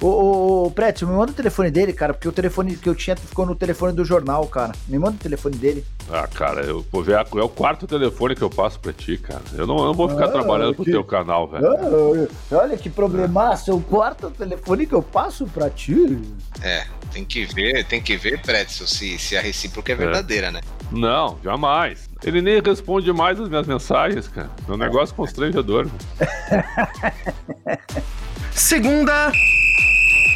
Ô, ô, ô Pretz, me manda o telefone dele, cara, porque o telefone que eu tinha ficou no telefone do jornal, cara. Me manda o telefone dele. Ah, cara, eu vou ver, é o quarto telefone que eu passo pra ti, cara. Eu não, eu não vou ficar ah, trabalhando que... pro teu canal, velho. Ah, olha que problemaço, é o quarto telefone que eu passo pra ti. É, tem que ver, tem que ver, Pretzel, se, se a recíproca é, é verdadeira, né? Não, jamais. Ele nem responde mais as minhas mensagens, cara. É um negócio constrangedor. Segunda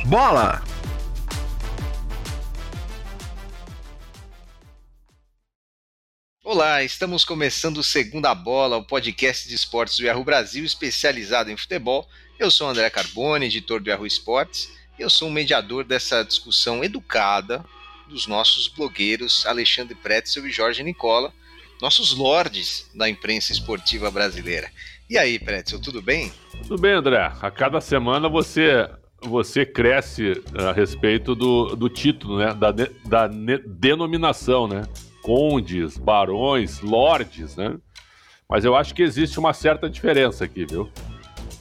bola. Olá, estamos começando o Segunda Bola, o podcast de esportes do Yahoo Brasil especializado em futebol. Eu sou André Carbone, editor do Yahoo Esportes, e eu sou um mediador dessa discussão educada dos nossos blogueiros Alexandre Pretzel e Jorge Nicola, nossos lords da imprensa esportiva brasileira. E aí, Pretzel, tudo bem? Tudo bem, André. A cada semana você você cresce a respeito do, do título, né? Da, da denominação, né? Condes, barões, lordes, né? Mas eu acho que existe uma certa diferença aqui, viu?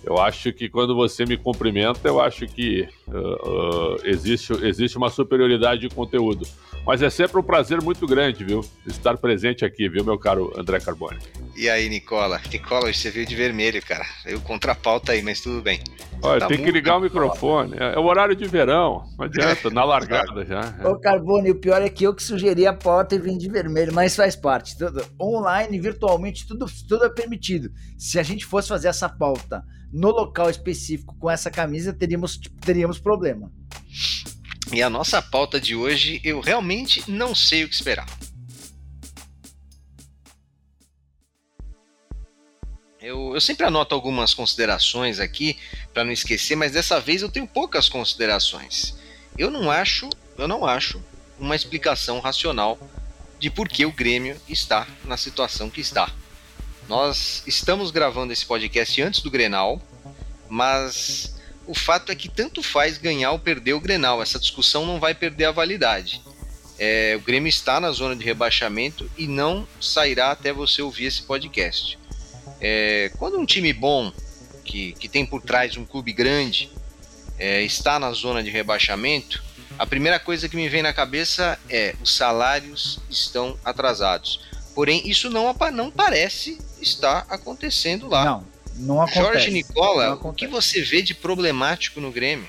Eu acho que quando você me cumprimenta, eu acho que uh, uh, existe, existe uma superioridade de conteúdo. Mas é sempre um prazer muito grande, viu? Estar presente aqui, viu, meu caro André Carbone? E aí, Nicola? Nicola, você veio de vermelho, cara. Eu contra a pauta aí, mas tudo bem. Olha, tá tem que ligar o microfone. É, é o horário de verão. Não adianta, na largada já. É. Ô, Carbone, o pior é que eu que sugeri a pauta e vim de vermelho, mas faz parte. Tudo, online, virtualmente, tudo, tudo é permitido. Se a gente fosse fazer essa pauta no local específico com essa camisa, teríamos, teríamos problema. E a nossa pauta de hoje, eu realmente não sei o que esperar. Eu, eu sempre anoto algumas considerações aqui para não esquecer, mas dessa vez eu tenho poucas considerações. Eu não acho, eu não acho uma explicação racional de por que o Grêmio está na situação que está. Nós estamos gravando esse podcast antes do Grenal, mas o fato é que tanto faz ganhar ou perder o Grenal. Essa discussão não vai perder a validade. É, o Grêmio está na zona de rebaixamento e não sairá até você ouvir esse podcast. É, quando um time bom, que, que tem por trás um clube grande, é, está na zona de rebaixamento, a primeira coisa que me vem na cabeça é os salários estão atrasados. Porém, isso não, não parece estar acontecendo lá. Não, não acontece. Jorge Nicola, o que você vê de problemático no Grêmio?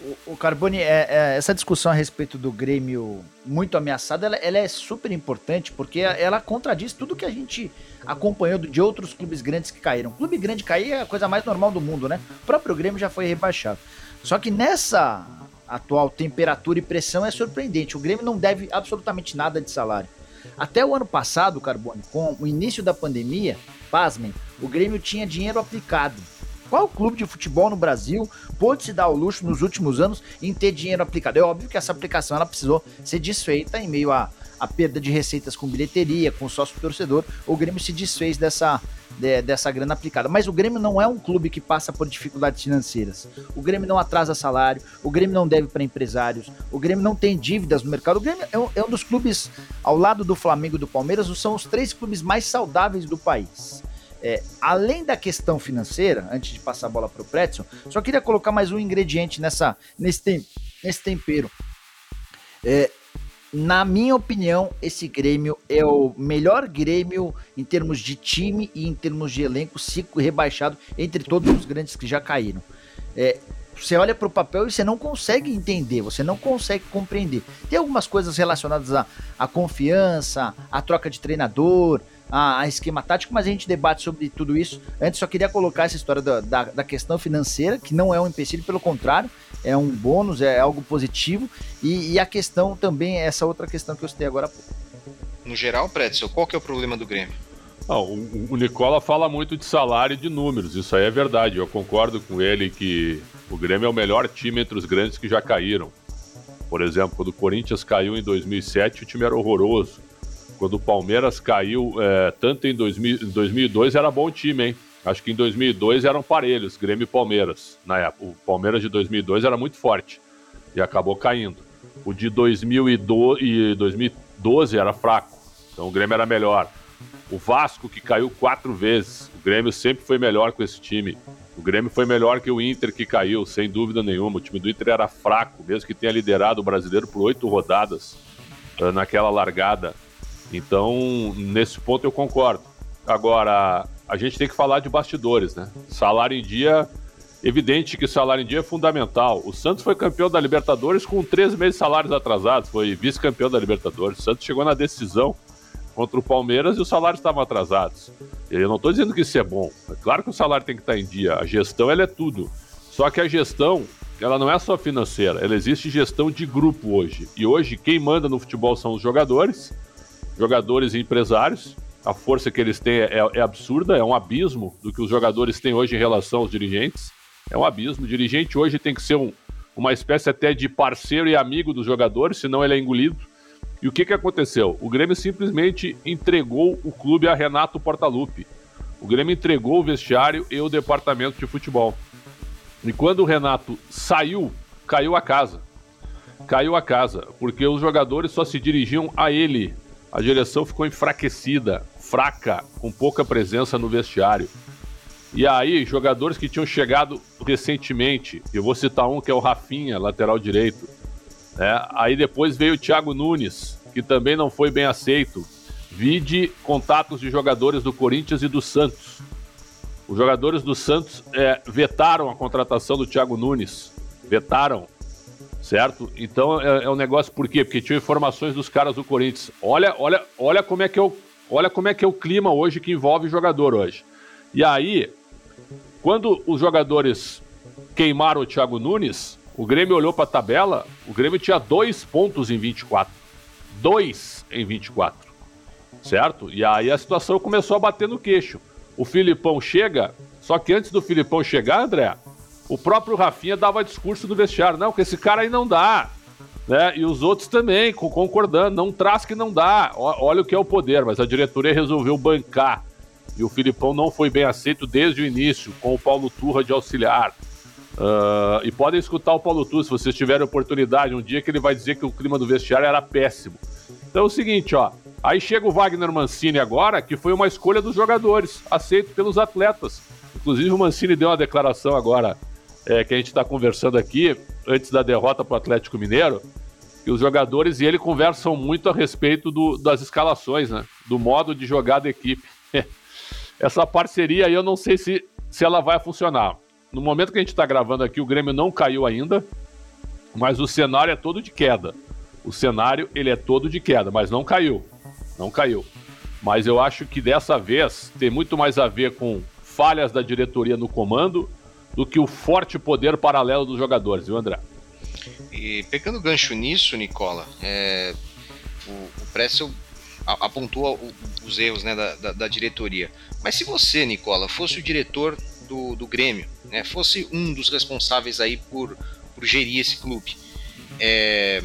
O, o Carboni, é, é, essa discussão a respeito do Grêmio muito ameaçado, ela, ela, é super importante porque ela contradiz tudo que a gente acompanhou de outros clubes grandes que caíram. Clube grande cair é a coisa mais normal do mundo, né? O próprio Grêmio já foi rebaixado. Só que nessa atual temperatura e pressão é surpreendente. O Grêmio não deve absolutamente nada de salário. Até o ano passado, Carbone, com o início da pandemia, pasmem, o Grêmio tinha dinheiro aplicado. Qual clube de futebol no Brasil pôde se dar o luxo nos últimos anos em ter dinheiro aplicado? É óbvio que essa aplicação ela precisou ser desfeita em meio a, a perda de receitas com bilheteria, com sócio torcedor. O Grêmio se desfez dessa, de, dessa grana aplicada. Mas o Grêmio não é um clube que passa por dificuldades financeiras. O Grêmio não atrasa salário, o Grêmio não deve para empresários, o Grêmio não tem dívidas no mercado. O Grêmio é um, é um dos clubes, ao lado do Flamengo e do Palmeiras, são os três clubes mais saudáveis do país. É, além da questão financeira, antes de passar a bola para o Pretzel, só queria colocar mais um ingrediente nessa, nesse, tem, nesse tempero. É, na minha opinião, esse Grêmio é o melhor Grêmio em termos de time e em termos de elenco, ciclo rebaixado entre todos os grandes que já caíram. É, você olha para o papel e você não consegue entender, você não consegue compreender. Tem algumas coisas relacionadas à, à confiança, à troca de treinador, a, a, esquema tático, mas a gente debate sobre tudo isso. Antes, só queria colocar essa história da, da, da, questão financeira, que não é um empecilho, pelo contrário, é um bônus, é algo positivo, e, e a questão também, essa outra questão que eu citei agora há pouco. No geral, Pretzel, qual que é o problema do Grêmio? Não, o, o Nicola fala muito de salário e de números, isso aí é verdade. Eu concordo com ele que o Grêmio é o melhor time entre os grandes que já caíram. Por exemplo, quando o Corinthians caiu em 2007, o time era horroroso. Quando o Palmeiras caiu, é, tanto em 2000, 2002, era bom time, hein? Acho que em 2002 eram parelhos, Grêmio e Palmeiras. Na época, o Palmeiras de 2002 era muito forte e acabou caindo. O de 2012, 2012 era fraco, então o Grêmio era melhor. O Vasco, que caiu quatro vezes. O Grêmio sempre foi melhor com esse time. O Grêmio foi melhor que o Inter, que caiu, sem dúvida nenhuma. O time do Inter era fraco, mesmo que tenha liderado o brasileiro por oito rodadas uh, naquela largada. Então, nesse ponto eu concordo. Agora, a gente tem que falar de bastidores, né? Salário em dia, evidente que salário em dia é fundamental. O Santos foi campeão da Libertadores com três meses de salários atrasados, foi vice-campeão da Libertadores. O Santos chegou na decisão contra o Palmeiras e os salários estavam atrasados. Eu não estou dizendo que isso é bom. É claro que o salário tem que estar em dia. A gestão ela é tudo. Só que a gestão ela não é só financeira. Ela existe gestão de grupo hoje. E hoje quem manda no futebol são os jogadores, jogadores e empresários. A força que eles têm é, é absurda, é um abismo do que os jogadores têm hoje em relação aos dirigentes. É um abismo. O dirigente hoje tem que ser um, uma espécie até de parceiro e amigo dos jogadores, senão ele é engolido. E o que, que aconteceu? O Grêmio simplesmente entregou o clube a Renato Portaluppi. O Grêmio entregou o vestiário e o departamento de futebol. E quando o Renato saiu, caiu a casa. Caiu a casa, porque os jogadores só se dirigiam a ele. A direção ficou enfraquecida, fraca, com pouca presença no vestiário. E aí, jogadores que tinham chegado recentemente, eu vou citar um que é o Rafinha, lateral direito. Né? Aí depois veio o Thiago Nunes, que também não foi bem aceito. Vide contatos de jogadores do Corinthians e do Santos. Os jogadores do Santos é, vetaram a contratação do Thiago Nunes. Vetaram. Certo? Então é, é, um negócio por quê? Porque tinham informações dos caras do Corinthians. Olha, olha, olha como é que é o, olha como é que é o clima hoje que envolve jogador hoje. E aí, quando os jogadores queimaram o Thiago Nunes, o Grêmio olhou para a tabela, o Grêmio tinha dois pontos em 24. 2 em 24. Certo? E aí a situação começou a bater no queixo. O Filipão chega, só que antes do Filipão chegar, André, o próprio Rafinha dava discurso do vestiário. Não, que esse cara aí não dá. Né? E os outros também, concordando. Não traz que não dá. Olha o que é o poder, mas a diretoria resolveu bancar. E o Filipão não foi bem aceito desde o início, com o Paulo Turra de auxiliar. Uh, e podem escutar o Paulo Turra se vocês tiverem oportunidade um dia que ele vai dizer que o clima do vestiário era péssimo. Então é o seguinte, ó. Aí chega o Wagner Mancini agora, que foi uma escolha dos jogadores, aceito pelos atletas. Inclusive o Mancini deu uma declaração agora, é, que a gente está conversando aqui, antes da derrota para o Atlético Mineiro, que os jogadores e ele conversam muito a respeito do, das escalações, né? Do modo de jogar da equipe. Essa parceria aí eu não sei se, se ela vai funcionar. No momento que a gente está gravando aqui, o Grêmio não caiu ainda, mas o cenário é todo de queda. O cenário ele é todo de queda, mas não caiu. Não caiu. Mas eu acho que dessa vez tem muito mais a ver com falhas da diretoria no comando do que o forte poder paralelo dos jogadores, viu, André? E pegando gancho nisso, Nicola, é, o, o Pressel apontou os erros né, da, da, da, diretoria. Mas se você, Nicola, fosse o diretor do, do Grêmio, né, fosse um dos responsáveis aí por, por gerir esse clube, é,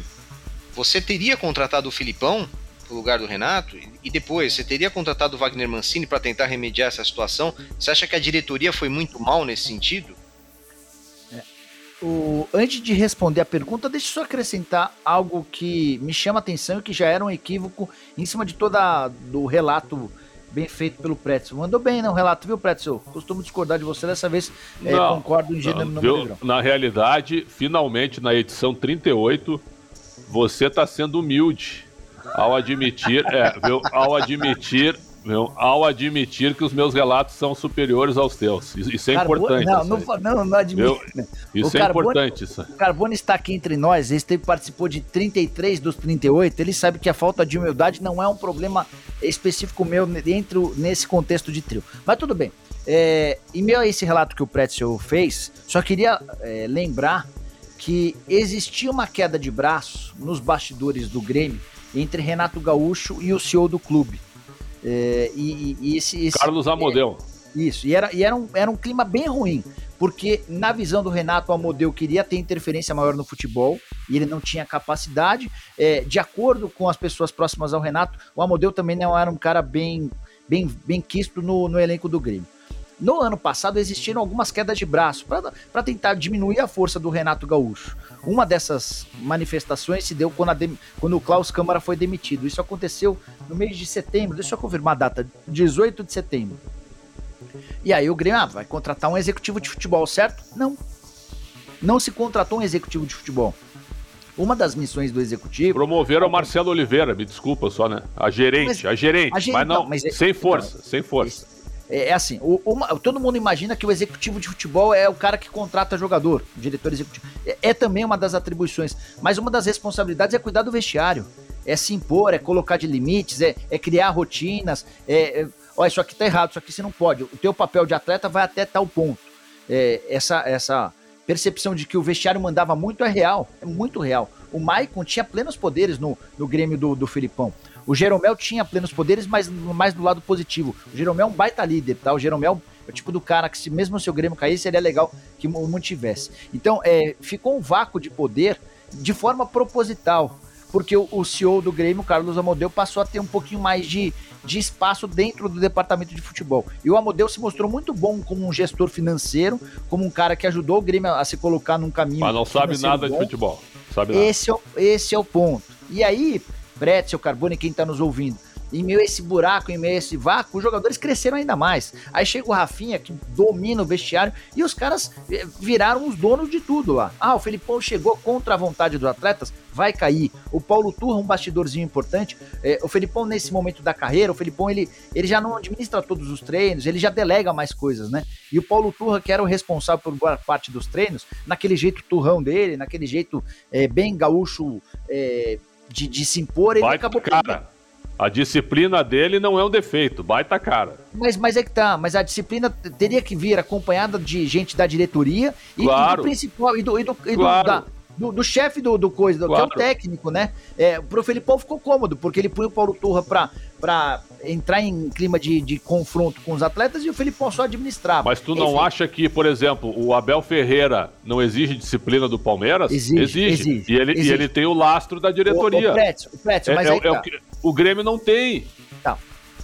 você teria contratado o Filipão no lugar do Renato e depois você teria contratado o Wagner Mancini para tentar remediar essa situação? Você acha que a diretoria foi muito mal nesse sentido? É, o, antes de responder a pergunta, deixa eu só acrescentar algo que me chama a atenção e que já era um equívoco em cima de toda do relato bem feito pelo Pretzel. Mandou bem, não, relato, viu, Pretzel? Costumo discordar de você dessa vez, é, concordo em gênero não, Na realidade, finalmente, na edição 38, você está sendo humilde ao admitir, é, viu, ao admitir, viu, ao admitir que os meus relatos são superiores aos teus. Isso é importante. Não, não, não, não admito. Isso o é Carbone, importante. Isso. O Carbone está aqui entre nós, ele participou de 33 dos 38, ele sabe que a falta de humildade não é um problema específico meu dentro nesse contexto de trio. Mas tudo bem. É, em meio a esse relato que o Pretzel fez, só queria é, lembrar que existia uma queda de braço nos bastidores do Grêmio entre Renato Gaúcho e o CEO do clube. É, e, e esse, esse, Carlos Amodeu. É, isso, e, era, e era, um, era um clima bem ruim, porque na visão do Renato, o Amodeu queria ter interferência maior no futebol e ele não tinha capacidade. É, de acordo com as pessoas próximas ao Renato, o Amodeu também não era um cara bem, bem, bem quisto no, no elenco do Grêmio. No ano passado existiram algumas quedas de braço para tentar diminuir a força do Renato Gaúcho. Uma dessas manifestações se deu quando, quando o Klaus Câmara foi demitido. Isso aconteceu no mês de setembro, deixa eu confirmar a data, 18 de setembro. E aí o Grêmio ah, vai contratar um executivo de futebol, certo? Não. Não se contratou um executivo de futebol. Uma das missões do executivo. Promoveram o Marcelo Oliveira, me desculpa só, né? A gerente, mas, a gerente. A mas não, não mas é, sem força, então, sem força. É, é assim, o, todo mundo imagina que o executivo de futebol é o cara que contrata jogador, diretor executivo. É, é, também uma das atribuições, mas uma das responsabilidades é cuidar do vestiário. É se impor, é colocar de limites, é, é criar rotinas, é, é ó, isso aqui tá errado, isso aqui você não pode. O teu papel de atleta vai até tal ponto. É, essa, essa percepção de que o vestiário mandava muito é real, é muito real. O Maicon tinha plenos poderes no, no Grêmio do, do Filipão. O Jeromel tinha plenos poderes, mas mais do lado positivo. O Jeromel é um baita líder, tá? O Jeromel é o tipo do cara que, se mesmo se o Grêmio caísse, seria legal que o mantivesse. Então, é, ficou um vácuo de poder de forma proposital, porque o, CEO do Grêmio, Carlos Amodeu, passou a ter um pouquinho mais de, de espaço dentro do departamento de futebol. E o Amodeu se mostrou muito bom como um gestor financeiro, como um cara que ajudou o Grêmio a se colocar num caminho. Mas não sabe nada bom. de futebol. Sabe esse, é o, esse é o ponto. E aí, Pretzel, Carbone, quem tá nos ouvindo, em meio a esse buraco, em meio a esse vácuo, os jogadores cresceram ainda mais. Aí chega o Rafinha, que domina o vestiário, e os caras eh, viraram os donos de tudo lá. Ah, o Felipão chegou contra a vontade dos atletas, vai cair. O Paulo Turra, um bastidorzinho importante. É, o Felipão, nesse momento da carreira, o Felipão, ele, ele já não administra todos os treinos, ele já delega mais coisas, né? E o Paulo Turra, que era o responsável por boa parte dos treinos, naquele jeito turrão dele, naquele jeito é, bem gaúcho é, de, de se impor, ele vai acabou... Cara. A disciplina dele não é um defeito, baita cara. Mas, mas é que tá, mas a disciplina teria que vir acompanhada de gente da diretoria e, claro. e do principal, e do, e do, e claro. do, da, do, do chefe do, do coisa, claro. que é o técnico, né? É, pro Felipão ficou cômodo, porque ele põe o Paulo Turra pra, pra entrar em clima de, de confronto com os atletas e o Felipão só administrava. Mas tu não Enfim. acha que, por exemplo, o Abel Ferreira não exige disciplina do Palmeiras? Exige. Exige. exige e, ele, exige. e ele tem o lastro da diretoria. O, o, o Pretzel, mas é, aí, é, tá. é o Grêmio não tem.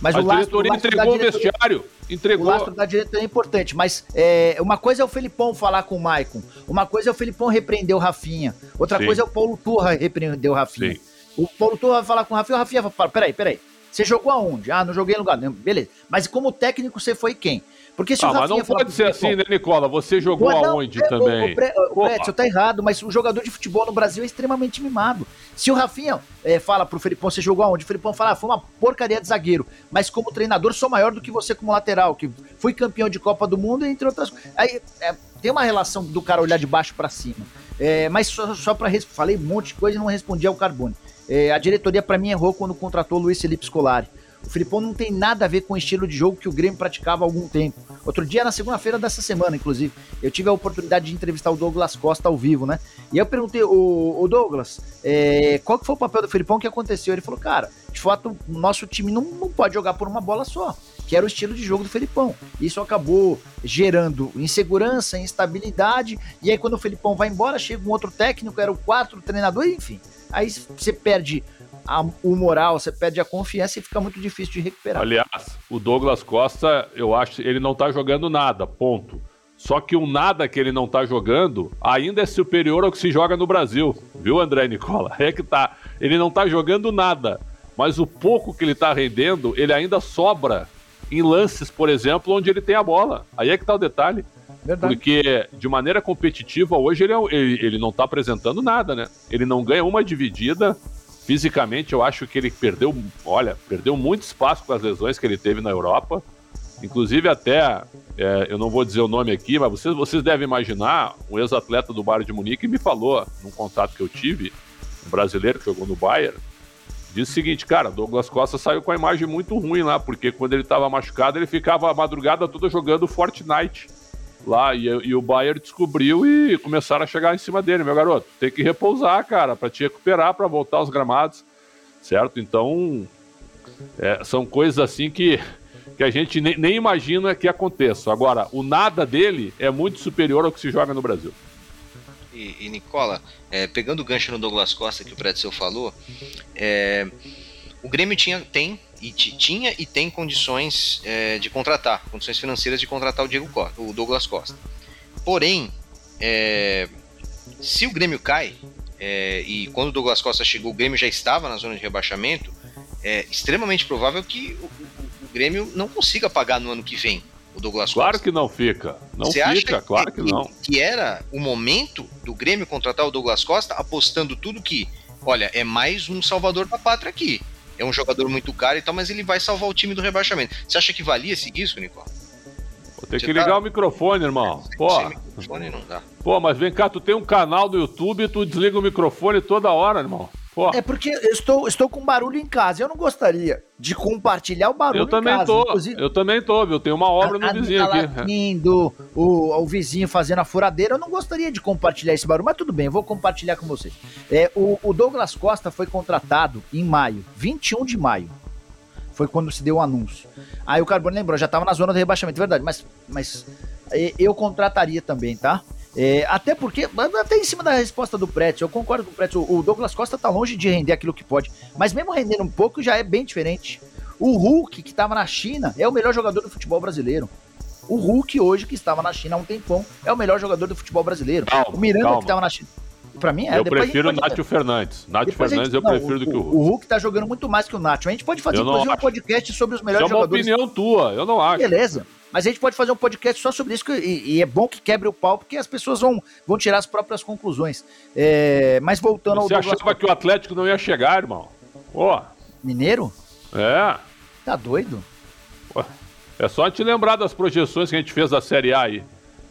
Mas a o diretoria lastro, entregou o vestiário. Entregou. O lastro da diretoria é importante, mas é, uma coisa é o Felipão falar com o Maicon, uma coisa é o Felipão repreender o Rafinha, outra Sim. coisa é o Paulo Turra repreender o Rafinha. Sim. O Paulo Turra vai falar com o Rafinha, o Rafinha vai falar, peraí, peraí, você jogou aonde? Ah, não joguei em lugar nenhum. Beleza. Mas como técnico, você foi quem? Porque se ah, o Rafinha mas não pode ser assim, né, Nicola? Você jogou não, aonde é, também? O, o, o tá errado, mas o jogador de futebol no Brasil é extremamente mimado. Se o Rafinha é, fala pro Felipão, você jogou aonde? O Felipão fala, ah, foi uma porcaria de zagueiro, mas como treinador sou maior do que você como lateral, que fui campeão de Copa do Mundo, entre outras coisas. Aí é, tem uma relação do cara olhar de baixo para cima. É, mas só, só para falei um monte de coisa e não respondi ao Carbone. É, a diretoria para mim errou quando contratou o Luiz Felipe Scolari. O Filipão não tem nada a ver com o estilo de jogo que o Grêmio praticava há algum tempo. Outro dia, na segunda-feira dessa semana, inclusive, eu tive a oportunidade de entrevistar o Douglas Costa ao vivo, né? E eu perguntei, o, o Douglas, é, qual que foi o papel do Filipão que aconteceu? Ele falou, cara, de fato, o nosso time não, não pode jogar por uma bola só que era o estilo de jogo do Felipão. Isso acabou gerando insegurança, instabilidade, e aí quando o Felipão vai embora, chega um outro técnico, era o quatro treinador, enfim. Aí você perde a, o moral, você perde a confiança e fica muito difícil de recuperar. Aliás, o Douglas Costa, eu acho ele não tá jogando nada, ponto. Só que o nada que ele não tá jogando ainda é superior ao que se joga no Brasil, viu, André Nicola? É que tá. Ele não tá jogando nada, mas o pouco que ele tá rendendo, ele ainda sobra em lances, por exemplo, onde ele tem a bola. Aí é que tá o detalhe. Verdade. Porque, de maneira competitiva, hoje ele, é, ele, ele não tá apresentando nada, né? Ele não ganha uma dividida, Fisicamente, eu acho que ele perdeu, olha, perdeu muito espaço com as lesões que ele teve na Europa. Inclusive, até, é, eu não vou dizer o nome aqui, mas vocês, vocês devem imaginar, um ex-atleta do Bayern de Munique me falou, num contato que eu tive, um brasileiro que jogou no Bayern, disse o seguinte, cara, Douglas Costa saiu com a imagem muito ruim lá, porque quando ele estava machucado, ele ficava a madrugada toda jogando Fortnite lá e, e, o Bayern descobriu e começaram a chegar em cima dele, meu garoto. Tem que repousar, cara, para te recuperar, para voltar aos gramados, certo? Então, é, são coisas assim que, que a gente nem, nem imagina que aconteça. Agora, o nada dele é muito superior ao que se joga no Brasil. E, e Nicola, é, pegando o gancho no Douglas Costa que o Pretzel falou, é, o Grêmio tinha, tem e tinha e tem condições é, de contratar, condições financeiras de contratar o Diego Costa, o Douglas Costa. Porém, é, se o Grêmio cai, é, e quando o Douglas Costa chegou, o Grêmio já estava na zona de rebaixamento, é extremamente provável que o, o, o Grêmio não consiga pagar no ano que vem o Douglas Costa. Claro que não fica. Não Você fica, claro que, que, não. Que era o momento do Grêmio contratar o Douglas Costa, apostando tudo que, olha, é mais um salvador da pátria aqui é um jogador muito caro e tal, mas ele vai salvar o time do rebaixamento. Você acha que valia esse risco, Nicola? Vou ter Você que ligar tá... o microfone, irmão. Pô. Sem microfone não dá. Pô, mas vem cá, tu tem um canal do YouTube e tu desliga o microfone toda hora, irmão. Pô. É porque eu estou, estou com barulho em casa. Eu não gostaria de compartilhar o barulho eu também em casa. Tô, Inclusive, eu também tô, viu? Tem uma obra no a, vizinho a aqui. Latindo, o, o vizinho fazendo a furadeira. Eu não gostaria de compartilhar esse barulho, mas tudo bem, eu vou compartilhar com você. É, o, o Douglas Costa foi contratado em maio, 21 de maio. Foi quando se deu o anúncio. Aí o Carbone lembrou, já estava na zona do rebaixamento, verdade, mas, mas eu contrataria também, tá? É, até porque, até em cima da resposta do Pretz, eu concordo com o Pretz, o Douglas Costa tá longe de render aquilo que pode, mas mesmo rendendo um pouco já é bem diferente. O Hulk, que estava na China, é o melhor jogador do futebol brasileiro. O Hulk, hoje, que estava na China há um tempão, é o melhor jogador do futebol brasileiro. Calma, o Miranda, calma. que estava na China. Pra mim é. Eu prefiro o Nátio Fernandes. Nátio Fernandes gente, eu prefiro do que o Hulk. O Hulk tá jogando muito mais que o Nátio. A gente pode fazer, inclusive, um podcast sobre os melhores jogadores. É uma opinião tua, eu não acho. Beleza. Mas a gente pode fazer um podcast só sobre isso, e, e, é bom que quebre o pau, porque as pessoas vão, vão tirar as próprias conclusões. É, mas voltando Você ao. Você achava que o Atlético não ia chegar, irmão? Pô. Mineiro? É. Tá doido? É só te lembrar das projeções que a gente fez da Série A aí.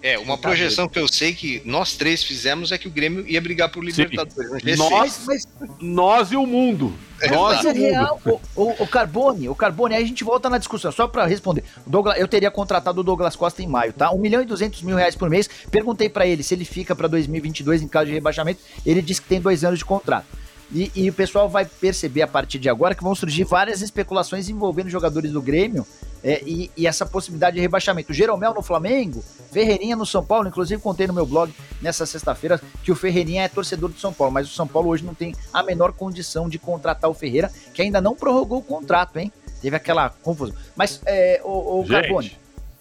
É, uma projeção que eu sei que nós três fizemos é que o Grêmio ia brigar por Libertadores. Né? Nós, mas... nós e o mundo. É nós e o real, mundo. O, o, o, Carbone, o Carbone, aí a gente volta na discussão, só para responder. Douglas, eu teria contratado o Douglas Costa em maio, tá? 1 milhão e 200 mil reais por mês. Perguntei para ele se ele fica para 2022 em caso de rebaixamento. Ele disse que tem dois anos de contrato. E, e, o pessoal vai perceber a partir de agora que vão surgir várias especulações envolvendo jogadores do Grêmio é, e, e, essa possibilidade de rebaixamento. O Jeromel no Flamengo, Ferreirinha no São Paulo, inclusive contei no meu blog nessa sexta-feira que o Ferreirinha é torcedor do São Paulo, mas o São Paulo hoje não tem a menor condição de contratar o Ferreira, que ainda não prorrogou o contrato, hein? Teve aquela confusão. Mas, é, o, o Carbone,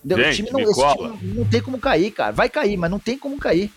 o time não, esse time não tem como cair, cara. Vai cair, mas não tem como cair.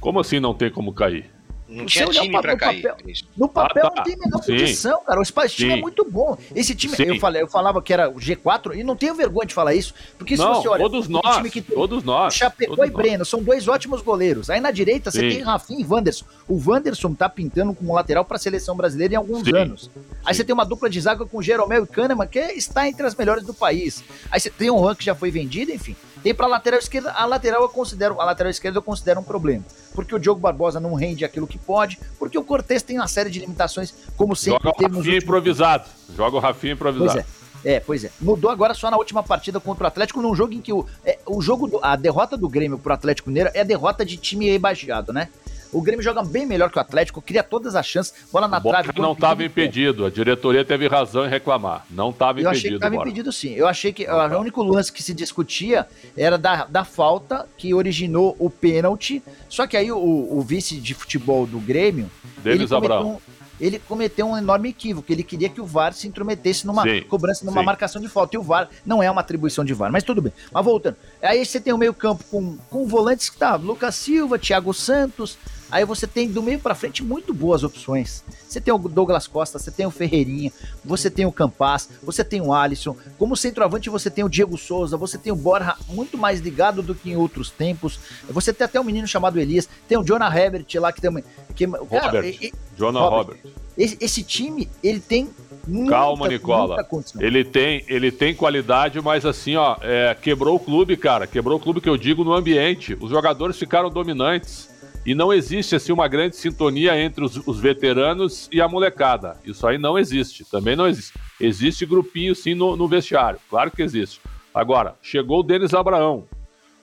Como assim não tem como cair? Não tinha time pra cair. Papel, no papel ah, tá. não tem a menor Sim. condição, cara. O esse time é muito bom. Esse time, eu, falei, eu falava que era o G4, e não tenho vergonha de falar isso, porque se não, você olha. Todos nós, time que tem, todos nós. Chapecó todos e Breno nós. são dois ótimos goleiros. Aí na direita você tem Rafinha e Wanderson. O Wanderson tá pintando como lateral pra seleção brasileira em alguns Sim. anos. Aí você tem uma dupla de zaga com Jeromel e Kahneman, que está entre as melhores do país. Aí você tem um Juan que já foi vendido, enfim. Tem pra lateral esquerda, a lateral eu considero, a lateral esquerda eu considero um problema. Porque o Diogo Barbosa não rende aquilo que pode, porque o Cortez tem uma série de limitações, como sempre Joga teve o Rafinha improvisado. Joga o Rafinha improvisado. Pois é. É, pois é. Mudou agora só na última partida contra o Atlético, num jogo em que o, é, o jogo, do, a derrota do Grêmio pro Atlético Mineiro é a derrota de time rebaixado, né? O Grêmio joga bem melhor que o Atlético, cria todas as chances, bola na trave. Não estava impedido, a diretoria teve razão em reclamar. Não estava impedido. Eu achei que estava impedido sim. Eu achei que o único lance que se discutia era da, da falta que originou o pênalti. Só que aí o, o vice de futebol do Grêmio. Denis Abraão. Ele cometeu um enorme equívoco. Ele queria que o VAR se intrometesse numa sim, cobrança, numa sim. marcação de falta. E o VAR não é uma atribuição de VAR, mas tudo bem. Mas voltando. Aí você tem o meio-campo com, com volantes que tá Lucas Silva, Thiago Santos, Aí você tem do meio para frente muito boas opções. Você tem o Douglas Costa, você tem o Ferreirinha, você tem o Campas, você tem o Alisson. Como centroavante você tem o Diego Souza, você tem o Borja muito mais ligado do que em outros tempos. Você tem até um menino chamado Elias, tem o Jonah Herbert lá que tem uma, que, cara, Robert, e, Jonah Robert. Robert. Esse, esse, time, ele tem muita, Calma, Nicola. ele tem, ele tem qualidade, mas assim, ó, é, quebrou o clube, cara. Quebrou o clube que eu digo no ambiente. Os jogadores ficaram dominantes. E não existe assim uma grande sintonia entre os, os, veteranos e a molecada. Isso aí não existe. Também não existe. Existe grupinho sim no, no vestiário. Claro que existe. Agora, chegou o Denis Abraão.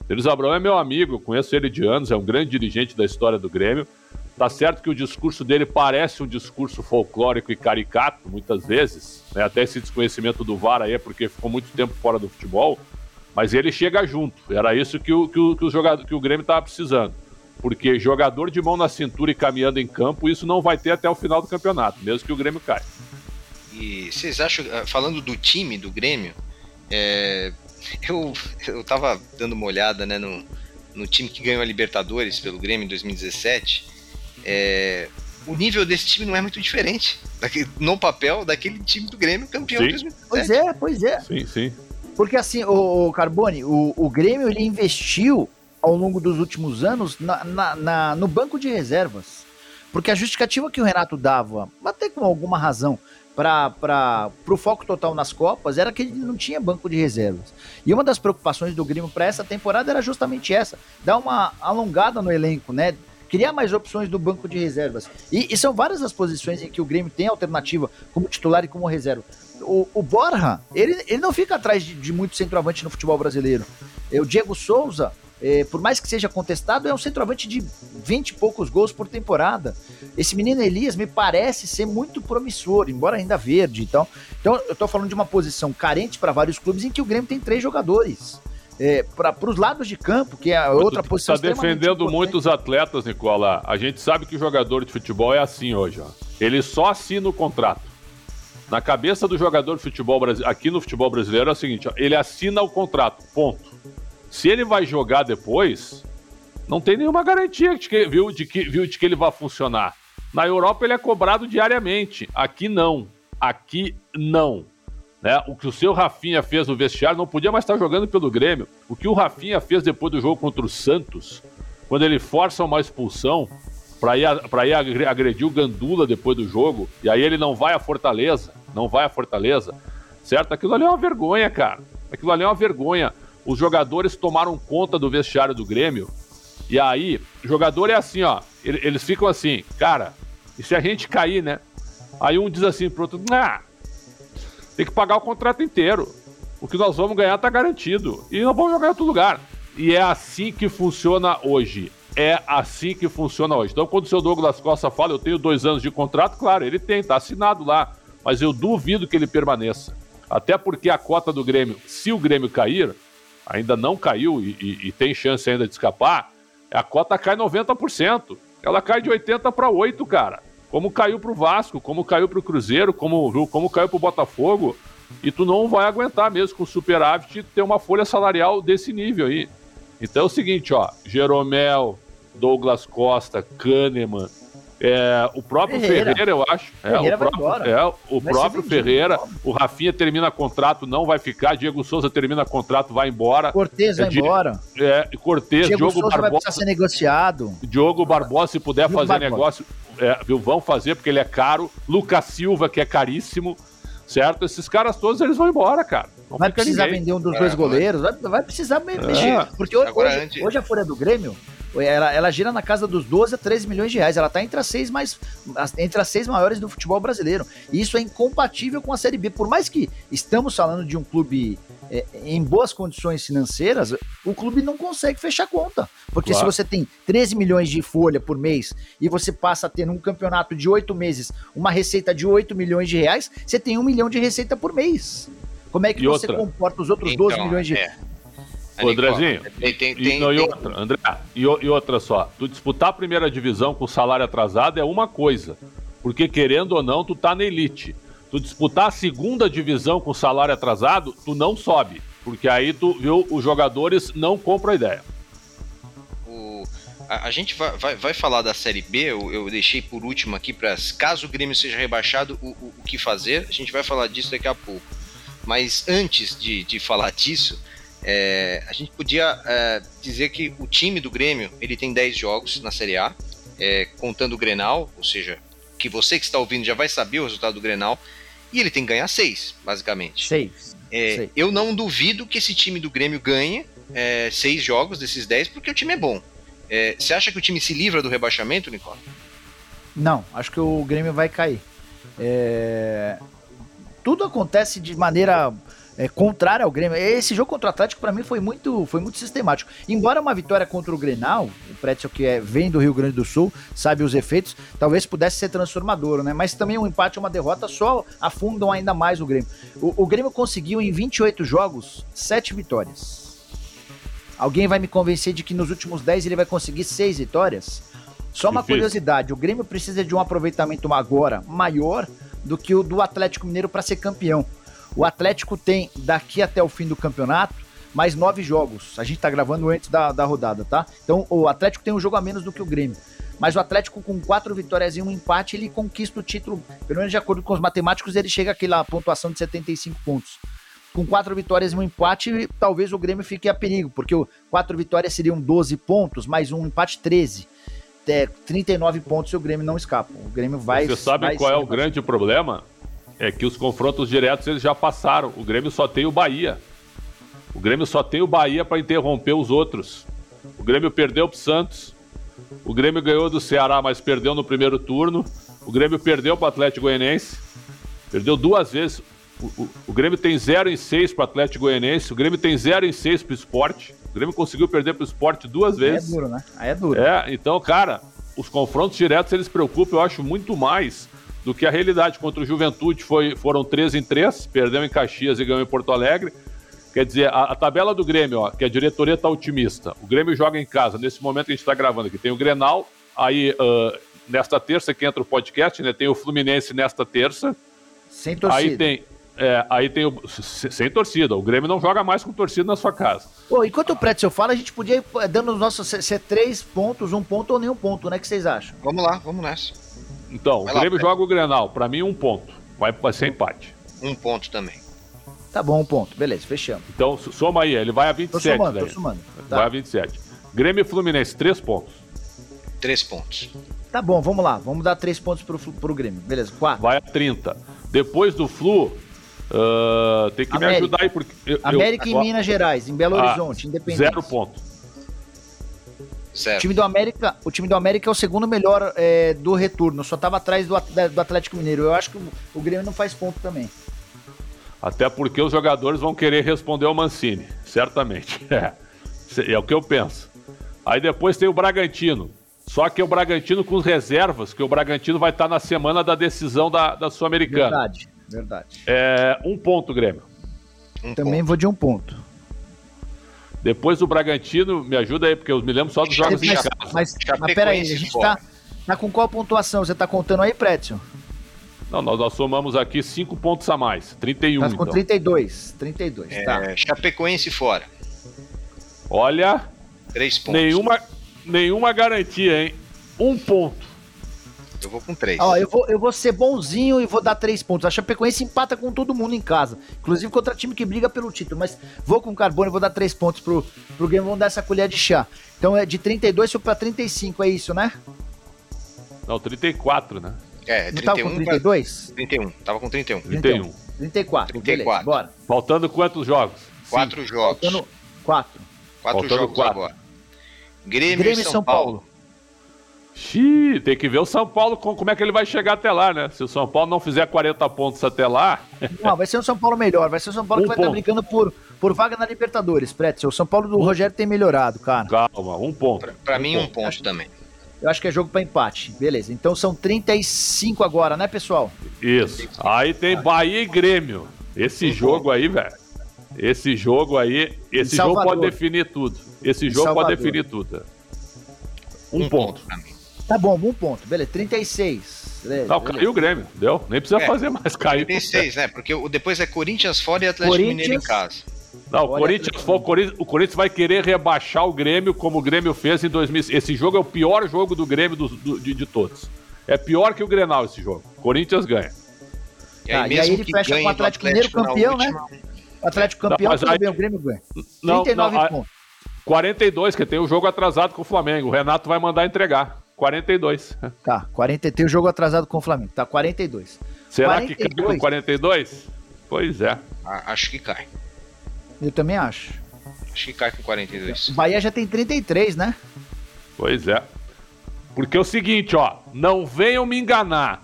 Denis Abraão é meu amigo, eu conheço ele de anos, é um grande dirigente da história do Grêmio. Tá certo que o discurso dele parece um discurso folclórico e caricato, muitas vezes, né? até esse desconhecimento do VAR aí é porque ficou muito tempo fora do futebol, mas ele chega junto. Era isso que o, que o, que o, jogador, que o Grêmio estava precisando porque jogador de mão na cintura e caminhando em campo, isso não vai ter até o final do campeonato, mesmo que o Grêmio caia. E vocês acham, ah, falando do time do Grêmio, é, eu, eu tava dando uma olhada né, no, no time que ganhou a Libertadores pelo Grêmio em 2017. É, o nível desse time não é muito diferente no papel daquele time do Grêmio campeão sim. de 2017. Pois é, pois é. Sim, sim. Porque assim, o, o Carbone, o, o Grêmio ele investiu ao longo dos últimos anos na, na, na, no banco de reservas. Porque a justificativa que o Renato dava, até com alguma razão, para o foco total nas Copas era que ele não tinha banco de reservas. E uma das preocupações do Grêmio para essa temporada era justamente essa: dar uma alongada no elenco, né? Criar mais opções do banco de reservas. E, e são várias as posições em que o Grêmio tem alternativa como titular e como reserva. O, o Borja, ele, ele não fica atrás de, de muito centroavante no futebol brasileiro. O Diego Souza, é, por mais que seja contestado, é um centroavante de 20 e poucos gols por temporada. Esse menino Elias me parece ser muito promissor, embora ainda verde. Então, então eu tô falando de uma posição carente para vários clubes em que o Grêmio tem três jogadores. É, para os lados de campo, que é a outra tu, posição. Está defendendo muitos atletas, Nicola. A gente sabe que o jogador de futebol é assim hoje. Ó. Ele só assina o contrato. Na cabeça do jogador de futebol aqui no futebol brasileiro é o seguinte: ó, ele assina o contrato, ponto. Se ele vai jogar depois, não tem nenhuma garantia de que, viu, de que, viu, de que ele vai funcionar. Na Europa ele é cobrado diariamente. Aqui não. Aqui não. Né? O que o seu Rafinha fez no vestiário não podia mais estar jogando pelo Grêmio. O que o Rafinha fez depois do jogo contra o Santos, quando ele força uma expulsão para ir, ir agredir o Gandula depois do jogo, e aí ele não vai à Fortaleza, não vai à Fortaleza, certo? Aquilo ali é uma vergonha, cara. Aquilo ali é uma vergonha os jogadores tomaram conta do vestiário do Grêmio. E aí, jogador é assim, ó. Eles ficam assim, cara, e se a gente cair, né? Aí um diz assim pro outro, ah, tem que pagar o contrato inteiro. O que nós vamos ganhar tá garantido. E nós vamos jogar em outro lugar. E é assim que funciona hoje. É assim que funciona hoje. Então, quando o seu Douglas Costa fala, eu tenho dois anos de contrato, claro, ele tem, tá assinado lá. Mas eu duvido que ele permaneça. Até porque a cota do Grêmio, se o Grêmio cair, ainda não caiu e, e, e tem chance ainda de escapar, a cota cai 90%. Ela cai de 80 para 8, cara. Como caiu pro Vasco, como caiu pro Cruzeiro, como, como caiu pro Botafogo. E tu não vai aguentar mesmo com o superávit ter uma folha salarial desse nível aí. Então é o seguinte, ó, Jeromel, Douglas Costa, Kahneman, é, o próprio Ferreira, Ferreira eu acho. É, Ferreira o próprio, é, o próprio Ferreira, o Rafinha termina contrato, não vai ficar. Diego Souza termina contrato, vai embora. Cortez vai é, embora. É, Cortez, Diego Diogo Souza Barbosa. Vai ser negociado. Diogo Barbosa, se puder Diogo fazer Barbosa. negócio, é, viu, vão fazer porque ele é caro. Lucas Silva, que é caríssimo, certo? Esses caras todos eles vão embora, cara. Não vai precisar ninguém. vender um dos dois é, goleiros, vai, vai precisar mexer. É. Porque hoje, hoje, hoje a folha do Grêmio ela, ela gira na casa dos 12 a 13 milhões de reais. Ela está entre as seis mais entre as seis maiores do futebol brasileiro. E isso é incompatível com a Série B. Por mais que estamos falando de um clube é, em boas condições financeiras, o clube não consegue fechar conta. Porque claro. se você tem 13 milhões de folha por mês e você passa a ter num campeonato de oito meses uma receita de 8 milhões de reais, você tem um milhão de receita por mês. Como é que e você outra? comporta os outros então, 12 milhões de, é. Ô, Andrezinho, tem, tem, e, não, e outra, André, e, e, outra só, tu disputar a primeira divisão com salário atrasado é uma coisa, porque querendo ou não, tu tá na elite. Tu disputar a segunda divisão com salário atrasado, tu não sobe, porque aí tu viu, os jogadores não compram a ideia. O, a, a, gente vai, vai, vai, falar da Série B, eu, eu deixei por último aqui para caso o Grêmio seja rebaixado, o, o, o que fazer, a gente vai falar disso daqui a pouco. Mas antes de, de falar disso, é, a gente podia é, dizer que o time do Grêmio ele tem 10 jogos na Série A, é, contando o Grenal, ou seja, que você que está ouvindo já vai saber o resultado do Grenal, e ele tem que ganhar 6, basicamente. 6. É, eu não duvido que esse time do Grêmio ganhe 6 é, jogos desses 10, porque o time é bom. É, você acha que o time se livra do rebaixamento, Nicola? Não, acho que o Grêmio vai cair. Tudo acontece de maneira é, contrária ao Grêmio. Esse jogo contra o Atlético, para mim, foi muito, foi muito sistemático. Embora uma vitória contra o Grenal, o Pretzel que é, vem do Rio Grande do Sul, sabe os efeitos, talvez pudesse ser transformador, né? Mas também um empate ou uma derrota só afundam ainda mais o Grêmio. O, o Grêmio conseguiu, em 28 jogos, 7 vitórias. Alguém vai me convencer de que nos últimos 10 ele vai conseguir 6 vitórias? Só uma curiosidade, o Grêmio precisa de um aproveitamento agora maior do que o do Atlético Mineiro para ser campeão. O Atlético tem, daqui até o fim do campeonato, mais nove jogos. A gente tá gravando antes da, da rodada, tá? Então o Atlético tem um jogo a menos do que o Grêmio. Mas o Atlético, com quatro vitórias e um empate, ele conquista o título. Pelo menos de acordo com os matemáticos, ele chega àquela pontuação de 75 pontos. Com quatro vitórias e um empate, talvez o Grêmio fique a perigo, porque quatro vitórias seriam 12 pontos, mais um empate, 13. É, 39 pontos e o Grêmio não escapa. O Grêmio vai. Você sabe vai qual é o grande problema? É que os confrontos diretos eles já passaram. O Grêmio só tem o Bahia. O Grêmio só tem o Bahia para interromper os outros. O Grêmio perdeu pro Santos. O Grêmio ganhou do Ceará, mas perdeu no primeiro turno. O Grêmio perdeu pro Atlético Goianiense. Perdeu duas vezes. O, o- o Grêmio tem 0 em 6 pro Atlético Goianiense. O Grêmio tem 0 em 6 pro esporte. O Grêmio conseguiu perder pro esporte duas Aí é vezes. duro, né? Aí é duro. É, então, cara, os confrontos diretos eles preocupam, eu acho, muito mais do que a realidade. Contra o Juventude foi, foram 3 em 3, perdeu em Caxias e ganhou em Porto Alegre. Quer dizer, a, a tabela do Grêmio, ó, que a diretoria tá otimista. O Grêmio joga em casa, nesse momento que a gente está gravando aqui. Tem o Grenal, aí ah, nesta terça que entra o podcast, né? Tem o Fluminense nesta terça. Sem torcida. Aí tem. É, aí tem o. se- Sem torcida. O Grêmio não joga mais com torcida na sua casa. Ô, enquanto o Pretzel fala, a gente podia ir eh, dando os nossos ser- três pontos, um ponto ou nenhum ponto, né? O que vocês acham? Vamos lá, vamos nessa. Então, Vai o lá, Grêmio Pedro. joga o Grenal. Pra mim, um ponto. Vai, vai ser empate. Um ponto também. Tá bom, um ponto. Beleza, fechamos. Então, soma aí, ele vai a Tô 27, somando, tô velho. somando. Vai a Tá. 27. Grêmio e Fluminense, 3 pontos. Três pontos. tá bom, vamos lá. Vamos dar três pontos pro, pro Grêmio. Beleza, quatro. Vai a 30. Depois do Flu, ah, tem que me América. ajudar aí, porque. eu- eu- América em ó, Minas Gerais, em Belo Ah, Horizonte, independente. Zero ponto. O Zero. time do América, o time do América é o segundo melhor é, do retorno, só tava atrás do, do Atlético Mineiro. Eu acho que o, o Grêmio não faz ponto também. Até porque os jogadores vão querer responder ao Mancini, certamente. É, é o que eu penso. Aí depois tem o Bragantino. Só que é o Bragantino com reservas, que o Bragantino vai estar na semana da decisão da, da Sul-Americana. Verdade, verdade. É, um ponto, Grêmio. Um Também ponto. vou de um ponto. Depois do Bragantino, me ajuda aí, porque eu me lembro só dos jogos em mas, casa. mas, mas peraí, a gente tá, tá com qual pontuação? Você tá contando aí, Pretzel? Não, nós, nós somamos aqui 5 pontos a mais. 31, Tá com então. 32. 32, tá. É, Chapecoense fora. Olha, Três pontos. nenhuma, nenhuma garantia, hein? Um ponto. Eu vou com três. Ó, eu vou, eu vou ser bonzinho e vou dar três pontos. A Chapecoense empata com todo mundo em casa. Inclusive contra time que briga pelo título. Mas vou com o Carbone e vou dar três pontos pro, pro Grêmio. Vamos dar essa colher de chá. Então é de 32 foi pra 35, é isso, né? Não, 34, né? É, Não tava com 31 pra 32? 31. Tava com 31. 31. 34. 34. Beleza, bora. Faltando quantos jogos? Quatro jogos. Faltando 4. Quatro Faltando jogos quatro. agora. Grêmio, Grêmio e São, Paulo. Xiii, tem que ver o São Paulo com- como é que ele vai chegar até lá, né? Se o São Paulo não fizer 40 pontos até lá, Não, vai ser um São Paulo melhor. Vai ser o São Paulo Um que vai estar ponto. brigando por, por vaga na Libertadores, Pretzel. O São Paulo do Rogério tem melhorado, cara. calma, um ponto. Pra, pra mim, um ponto também. Eu acho que é jogo pra empate. Beleza. Então são 35 agora, né, pessoal? Isso. Aí tem Bahia e Grêmio. Esse jogo aí, velho. Esse jogo aí, esse jogo pode definir tudo. Esse jogo pode definir tudo. Um, Um ponto. ponto pra mim. Tá bom, um ponto. Beleza, 36. Beleza, Não, beleza. caiu o Grêmio, deu? Nem precisa É. fazer mais, caiu. Tem seis, né? Porque depois é Corinthians fora e Atlético Corinthians. Mineiro em casa. Não, o Corinthians, for, o Corinthians, o Corinthians vai querer rebaixar o Grêmio como o Grêmio fez em 2000. Esse jogo é o pior jogo do Grêmio dos- do- de, de todos. É pior que o Grenal esse jogo. Corinthians ganha. E aí, e mesmo aí ele que fecha com o do Atlético Mineiro campeão, né? O Atlético campeão, Não, tudo aí- bem, o Grêmio ganha. Não, 39 não, a- pontos. 42, que tem o jogo atrasado com o Flamengo. O Renato vai mandar entregar. 42. Tá, 40, tem o jogo atrasado com o Flamengo. Tá, 42. Será que cai 42? com 42? Pois é. Acho que cai. Eu também acho. Acho que cai com 42. O Bahia já tem 33, né? Pois é. Porque é o seguinte, ó, não venham me enganar,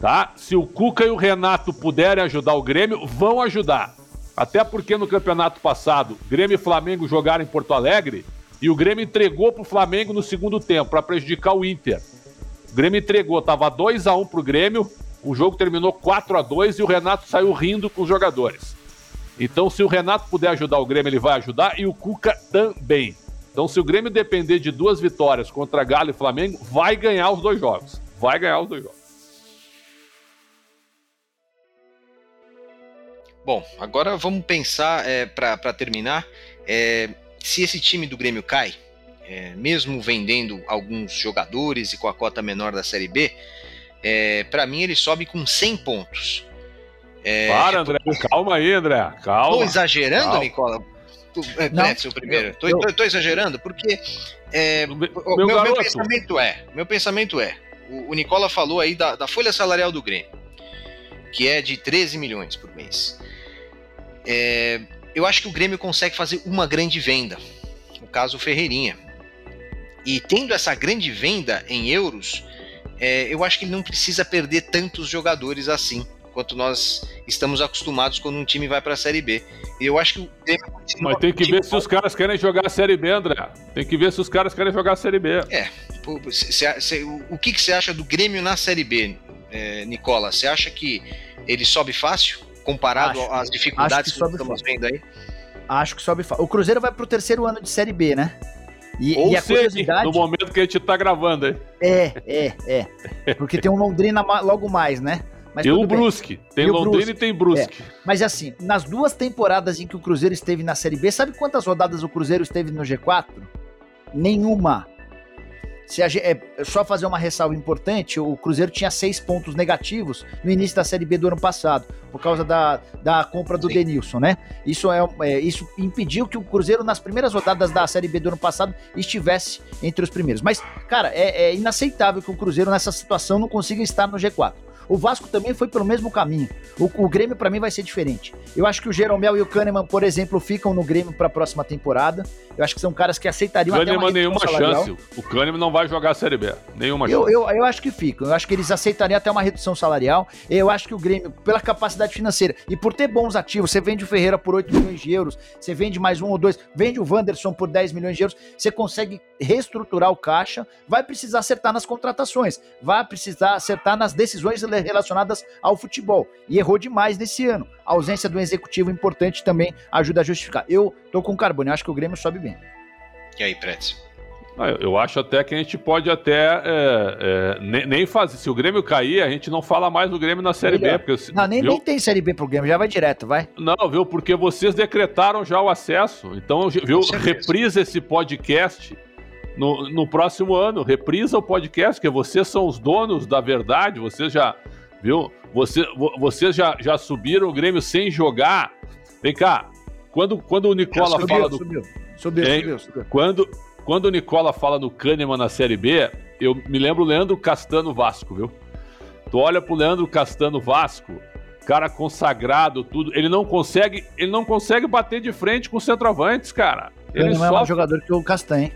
tá? Se o Cuca e o Renato puderem ajudar o Grêmio, vão ajudar. Até porque no campeonato passado, Grêmio e Flamengo jogaram em Porto Alegre e o Grêmio entregou pro Flamengo no segundo tempo para prejudicar o Inter. O Grêmio entregou, tava 2 a 1 pro Grêmio, o jogo terminou 4 a 2 e o Renato saiu rindo com os jogadores. Então, se o Renato puder ajudar o Grêmio, ele vai ajudar e o Cuca também. Então, se o Grêmio depender de duas vitórias contra Galo e Flamengo, vai ganhar os dois jogos. Vai ganhar os dois jogos. Bom, agora vamos pensar, é, para terminar, é, se esse time do Grêmio cai, é, mesmo vendendo alguns jogadores e com a cota menor da Série B, é, para mim ele sobe com 100 pontos. É, Para, André, calma aí, André, calma. Tô exagerando, calma. Nicola? Tu, é, Pretzel, primeiro. Tô, tô, tô, exagerando, porque é, meu, meu, meu, pensamento é, meu pensamento é, o, o Nicola falou aí da, da folha salarial do Grêmio, que é de 13 milhões por mês. É, eu acho que o Grêmio consegue fazer uma grande venda, no caso o Ferreirinha. E tendo essa grande venda em euros, é, eu acho que ele não precisa perder tantos jogadores assim quanto nós estamos acostumados quando um time vai para a Série B. E eu acho que o Mas tem que ver se os caras querem jogar a Série B, André. Tem que ver se os caras querem jogar a Série B. É. Se, se, o que, que você acha do Grêmio na Série B, é, Nicola? Você acha que ele sobe fácil comparado acho, às dificuldades que, que estamos vendo aí? Acho que sobe fácil. O Cruzeiro vai para o terceiro ano de Série B, né? E, Ou e a curiosidade... no momento que a gente está gravando aí. É, é, é. Porque tem um Londrina logo mais, né? Mas tem o Brusque. Tem e Londrina Brusque. e tem Brusque. É. Mas assim, nas duas temporadas em que o Cruzeiro esteve na Série B, sabe quantas rodadas o Cruzeiro esteve no G4? Nenhuma. Se a, é, só fazer uma ressalva importante, o Cruzeiro tinha seis pontos negativos no início da Série B do ano passado, por causa da, da compra do Sim. Denilson, né? Isso, é, é, isso impediu que o Cruzeiro, nas primeiras rodadas da Série B do ano passado, estivesse entre os primeiros. Mas, cara, é, é inaceitável que o Cruzeiro, nessa situação, não consiga estar no G4. O Vasco também foi pelo mesmo caminho. O, o Grêmio, para mim, vai ser diferente. Eu acho que o Jeromel e o Kahneman, por exemplo, ficam no Grêmio para a próxima temporada. Eu acho que são caras que aceitariam Kahneman até uma nenhuma salarial. chance. O Kahneman não vai jogar a Série B. Nenhuma eu, chance. Eu, eu acho que ficam. Eu acho que eles aceitariam até uma redução salarial. Eu acho que o Grêmio, pela capacidade financeira e por ter bons ativos, você vende o Ferreira por 8 milhões de euros, você vende mais um ou dois, vende o Wanderson por 10 milhões de euros, você consegue reestruturar o caixa, vai precisar acertar nas contratações, vai precisar acertar nas decisões relacionadas ao futebol. E errou demais nesse ano. A ausência do executivo importante também ajuda a justificar. Eu tô com o eu acho que o Grêmio sobe bem. E aí, Pretz? Ah, eu acho até que a gente pode até é, é, nem fazer. Se o Grêmio cair, a gente não fala mais do Grêmio na Série B. Porque, não, nem, nem tem Série B pro Grêmio, já vai direto, vai. Não, viu? Porque vocês decretaram já o acesso. Então, viu? Reprisa esse podcast no, no próximo ano. Reprisa o podcast, que vocês são os donos da verdade. Vocês já, viu? Você, vocês já, já subiram o Grêmio sem jogar. Vem cá, quando, quando o Nicola subiu, fala do. Subiu, subiu, subiu, subiu. Quando, quando o Nicola fala no Kahneman na Série B, eu me lembro o Leandro Castano Vasco, viu? Tu olha pro Leandro Castano Vasco, cara consagrado, tudo. Ele não consegue, ele não consegue bater de frente com centroavantes, cara. Ele, ele não é mais jogador que o Castanho.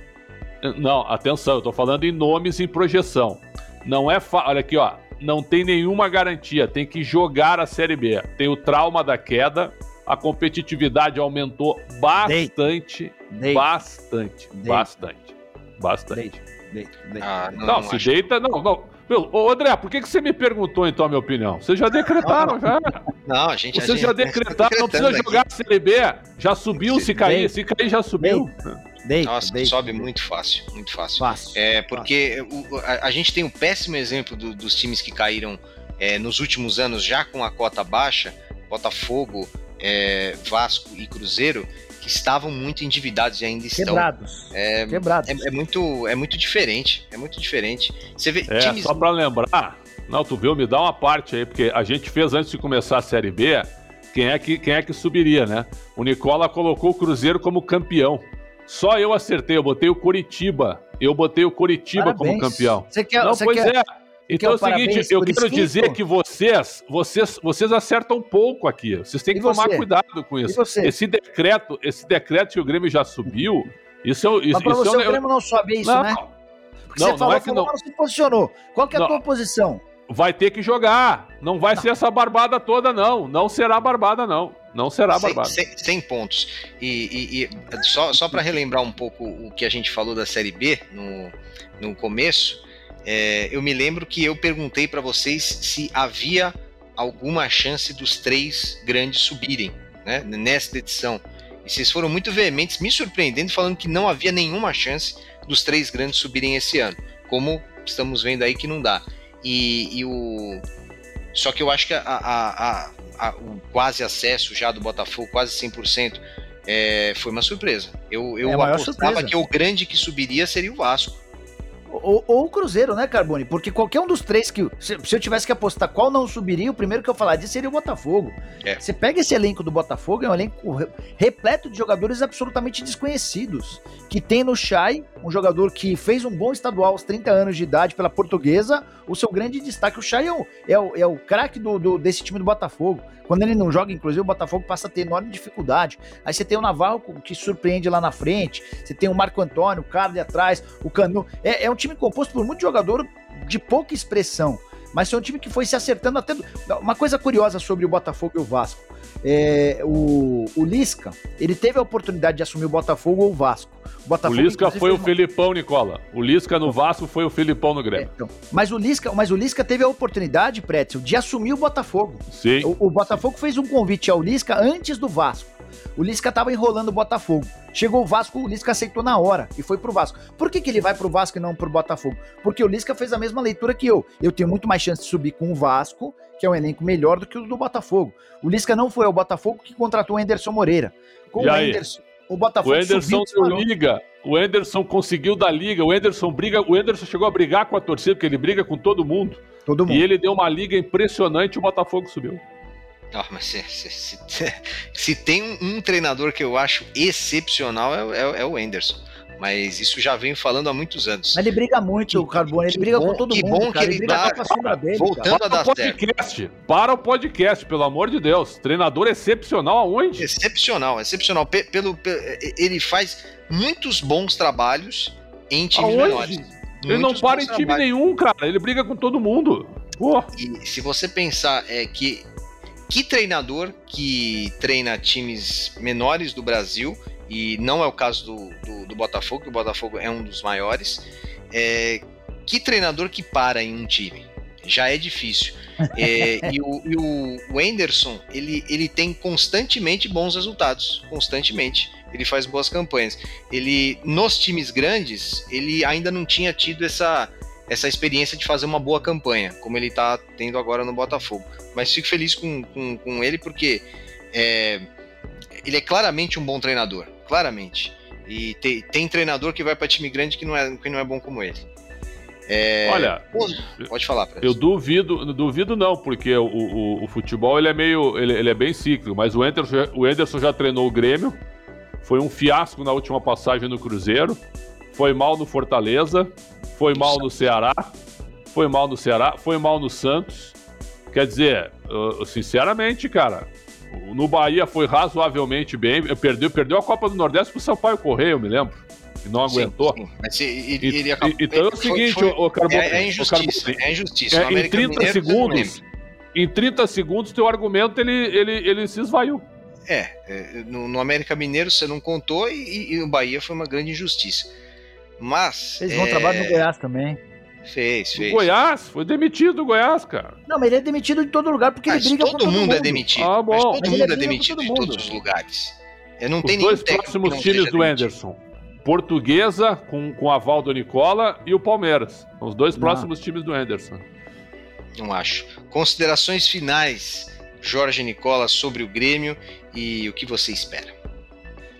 Não, atenção, eu tô falando em nomes em projeção. Não é fa... Olha aqui, ó. Não tem nenhuma garantia. Tem que jogar a Série B. Tem o trauma da queda. A competitividade aumentou bastante. Bastante. Bastante. Bastante. Ah, não, não, se deita, não, não. Meu, ô André, por que, que você me perguntou então a minha opinião? Vocês já decretaram, já. Não, a gente Vocês a gente, já decretaram, não precisa jogar a Série B. Já subiu se cair. Se cair, já subiu. Deita, Nossa, deita. sobe muito fácil, muito fácil. fácil é porque fácil. O, a, a, gente tem um péssimo exemplo do, dos times que caíram é, nos últimos anos já com a cota baixa, Botafogo, é, Vasco e Cruzeiro, que estavam muito endividados e ainda estão. Quebrados. É, Quebrados. É, é, muito, é muito diferente. É muito diferente. Você vê é, times... Só para lembrar, não, tu viu, me dá uma parte aí, porque a gente fez antes de começar a Série B, quem é que, quem é que subiria, né? O Nicola colocou o Cruzeiro como campeão. Só eu acertei, eu botei o Coritiba. Eu botei o Coritiba Parabéns. como campeão. Você quer, não, você pois quer, é. Então é o seguinte, eu quero dizer que vocês, vocês, vocês acertam pouco aqui. Vocês têm que tomar cuidado com isso. Esse decreto, esse decreto que o Grêmio já subiu, isso, é isso, Mas pra isso você é, o Grêmio não sobe isso, não, né? Porque não, você falou, não é que falou, não. se posicionou. Qual que é a não. tua posição? Vai ter que jogar. Não vai não. ser essa barbada toda, não. Não será barbada, não. Não será barbada. 100, 100 pontos. E, e, e só, só para relembrar um pouco o que a gente falou da Série B no, no começo, é, eu me lembro que eu perguntei para vocês se havia alguma chance dos três grandes subirem né, nesta edição. E vocês foram muito veementes, me surpreendendo, falando que não havia nenhuma chance dos três grandes subirem esse ano. Como estamos vendo aí que não dá. E, e o. Só que eu acho que a, a, a, a, o quase acesso já do Botafogo, quase 100%, é, foi uma surpresa. Eu, eu É apostava surpresa. que o grande que subiria seria o Vasco. Ou, ou o Cruzeiro, né, Carbone? Porque qualquer um dos três que. Se, se eu tivesse que apostar qual não subiria, o primeiro que eu falaria seria o Botafogo. É. Você pega esse elenco do Botafogo, é um elenco re- repleto de jogadores absolutamente desconhecidos. Que tem no Chay, um jogador que fez um bom estadual aos 30 anos de idade pela portuguesa. O seu grande destaque, o Chay é o, é o, é o craque do, do- desse time do Botafogo. Quando ele não joga, inclusive, o Botafogo passa a ter enorme dificuldade. Aí você tem o Navarro que surpreende lá na frente, você tem o Marco Antônio, o cara ali atrás, o Canu. É, é um time composto por muito jogador de pouca expressão, mas é um time que foi se acertando até. do- Uma coisa curiosa sobre o Botafogo e o Vasco. É, o, o Lisca, ele teve a oportunidade de assumir o Botafogo ou o Vasco. O, O Botafogo, Lisca inclusive, foi o uma- Felipão, Nicola. O Lisca no Vasco foi o Felipão no É, Grêmio. então. mas, o Lisca, mas o Lisca teve a oportunidade, Pretzel, de assumir o Botafogo. Sim. O, o Botafogo fez um convite ao Lisca antes do Vasco. O Lisca tava enrolando o Botafogo. Chegou o Vasco, o Lisca aceitou na hora e foi pro Vasco. Por que, que ele vai pro Vasco e não pro Botafogo? Porque o Lisca fez a mesma leitura que eu. Eu tenho muito mais chance de subir com o Vasco, que é um elenco melhor do que o do Botafogo. O Lisca não foi ao Botafogo que contratou o Anderson Moreira. Com E o aí? Anderson, o O Botafogo Enderson subiu, deu liga. O Enderson conseguiu dar liga. O Enderson briga. O Enderson chegou a brigar com a torcida, porque ele briga com todo mundo. Todo mundo. E ele deu uma liga impressionante e o Botafogo subiu. Ah, mas se, se- se- se tem um, um treinador que eu acho excepcional é, o- é é o Anderson. Mas isso já venho falando há muitos anos. Mas ele briga muito, o Carbone. Ele que briga bom- com todo que mundo, bom cara. que Ele ele briga tá com a sombra dele, voltando cara. a dar Para o certo. podcast. Para o podcast, pelo amor de Deus. Treinador excepcional aonde? Excepcional, excepcional. Pe- pelo, pe- ele faz muitos bons trabalhos em times Aonde? menores. Ele não Muitos para bons em time trabalhos. nenhum, cara. Ele briga com todo mundo. Pô. E se você pensar é que que treinador que treina times menores do Brasil e não é o caso do, do, do Botafogo, que o Botafogo é um dos maiores, é, que treinador que para em um time já é difícil. É, e o, e o, o Anderson ele, ele tem constantemente bons resultados, constantemente. Ele faz boas campanhas. Ele nos times grandes ele ainda não tinha tido essa essa experiência de fazer uma boa campanha, como ele está tendo agora no Botafogo. Mas fico feliz com, com, com ele porque é, ele é claramente um bom treinador, claramente. E te- tem treinador que vai para time grande que não é, que não é bom como ele. É, Olha, pode falar, Fred. eu duvido, duvido não, porque o, o, o futebol ele é meio, ele, ele é bem cíclico, mas o Anderson, já- o Anderson já treinou o Grêmio, foi um fiasco na última passagem no Cruzeiro, foi mal no Fortaleza, foi mal no Ceará, foi mal no Ceará, foi mal no Santos. Quer dizer, sinceramente, cara, no Bahia foi razoavelmente bem, perdeu, perdeu a Copa do Nordeste pro Sampaio Correia, eu me lembro, e não Sim, aguentou. sim, mas ele, ele acabou- e- então é o foi- seguinte, foi- ô, ô, Carbone, é, é ô, injustiça, Carbone, é injustiça. é, em América 30 Mineiro, segundos, em 30 segundos, teu argumento ele, ele, ele se esvaiu. É, é, no, no América Mineiro você não contou e, e- e no Bahia foi uma grande injustiça. Mas. Fez bom é, trabalho no Goiás também. Fez, O fez. Goiás, foi demitido do Goiás, cara. Não, mas ele é demitido de todo lugar porque Mas ele briga com todo todo mundo, mundo. é demitido. Ah, bom. Mas todo Mas mundo é demitido todo em mundo. todos os lugares. Eu não Os tenho dois próximos times do. Anderson. Portuguesa, com, com aval do Nicola, e o Palmeiras. São Os dois Não. próximos times do Anderson. Não acho. Considerações finais, Jorge Nicola, sobre o Grêmio e o que você espera.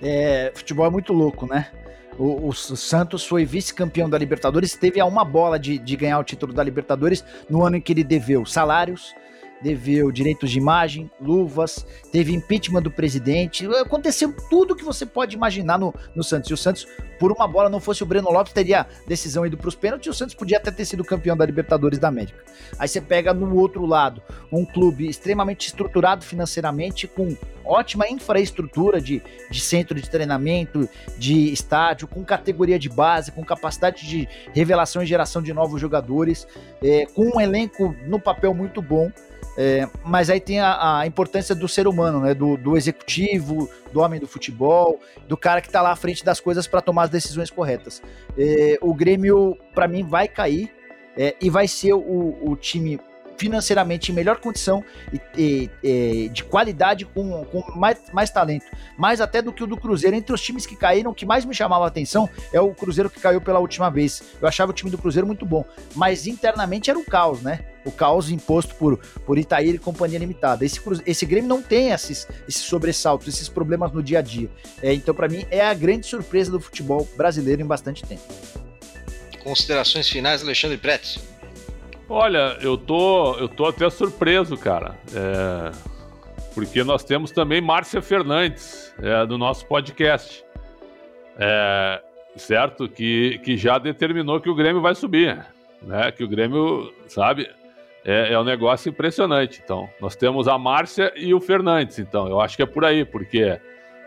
É, futebol é muito louco, né? O, o Santos foi vice-campeão da Libertadores, teve a uma bola de, de ganhar o título da Libertadores no ano em que ele deveu salários, deveu direitos de imagem, luvas, teve impeachment do presidente. Aconteceu tudo que você pode imaginar no, no Santos. E o Santos, por uma bola, não fosse o Breno Lopes, teria decisão ido para os pênaltis. E o Santos podia até ter sido campeão da Libertadores da América. Aí você pega no outro lado um clube extremamente estruturado financeiramente, com ótima infraestrutura de, de centro de treinamento, de estádio, com categoria de base, com capacidade de revelação e geração de novos jogadores, é, com um elenco no papel muito bom. É, mas aí tem a, a importância do ser humano, né? Do, do executivo, do homem do futebol, do cara que tá lá à frente das coisas para tomar as decisões corretas. É, o Grêmio, para mim, vai cair é, e vai ser o, o time financeiramente em melhor condição e, e- e de qualidade com, com mais, mais talento, mais até do que o do Cruzeiro. Entre os times que caíram, o que mais me chamava a atenção é o Cruzeiro que caiu pela última vez. Eu achava o time do Cruzeiro muito bom, mas internamente era um caos, né? o caos imposto por, por Itaíra e Companhia Limitada. Esse, esse Grêmio não tem esses, esses sobressaltos, esses problemas no dia a dia. É, então, para mim, é a grande surpresa do futebol brasileiro em bastante tempo. Considerações finais, Alexandre Pretz. Olha, eu tô, eu tô até surpreso, cara. É, porque nós temos também Márcia Fernandes, é, do nosso podcast. É, certo? Que, que já determinou que o Grêmio vai subir. Né? Que o Grêmio, sabe, é, é um negócio impressionante. Então, nós temos a Márcia e o Fernandes. Então, eu acho que é por aí, porque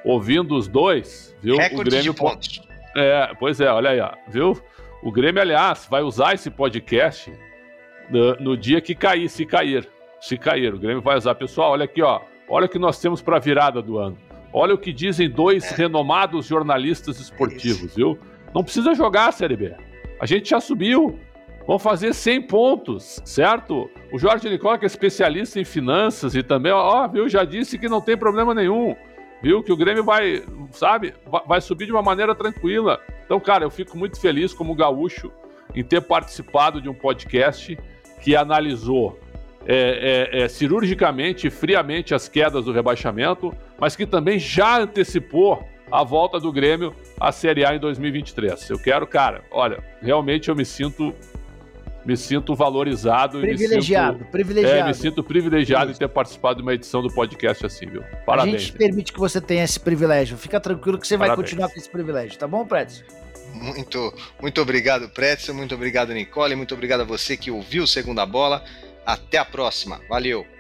ouvindo os dois, viu? Recorde o Grêmio. De pontos. É, pois é, olha aí, ó, viu? O Grêmio, aliás, vai usar esse podcast no, no, dia que cair, se cair. Se cair, o Grêmio vai usar. Pessoal, olha aqui, ó. Olha o que nós temos para a virada do ano. Olha o que dizem dois é. renomados jornalistas esportivos, viu? Não precisa jogar a Série B. A gente já subiu. Vão fazer 100 pontos, certo? O Jorge Nicola, que é especialista em finanças e também, ó, viu, já disse que não tem problema nenhum. Viu que o Grêmio vai, sabe, vai subir de uma maneira tranquila. Então, cara, eu fico muito feliz como gaúcho em ter participado de um podcast que analisou é, é, é, cirurgicamente e friamente as quedas do rebaixamento, mas que também já antecipou a volta do Grêmio à Série A em 2023. Eu quero, cara, olha, realmente eu me sinto me sinto valorizado privilegiado, me sinto, privilegiado. É, me sinto privilegiado Isso. em ter participado de uma edição do podcast assim, viu? Parabéns. A gente permite que você tenha esse privilégio. Fica tranquilo que você Parabéns. vai continuar com esse privilégio, tá bom, Prédio? Muito, muito obrigado, Prédio. Muito obrigado, Nicole. Muito obrigado a você que ouviu Segunda Bola. Até a próxima. Valeu!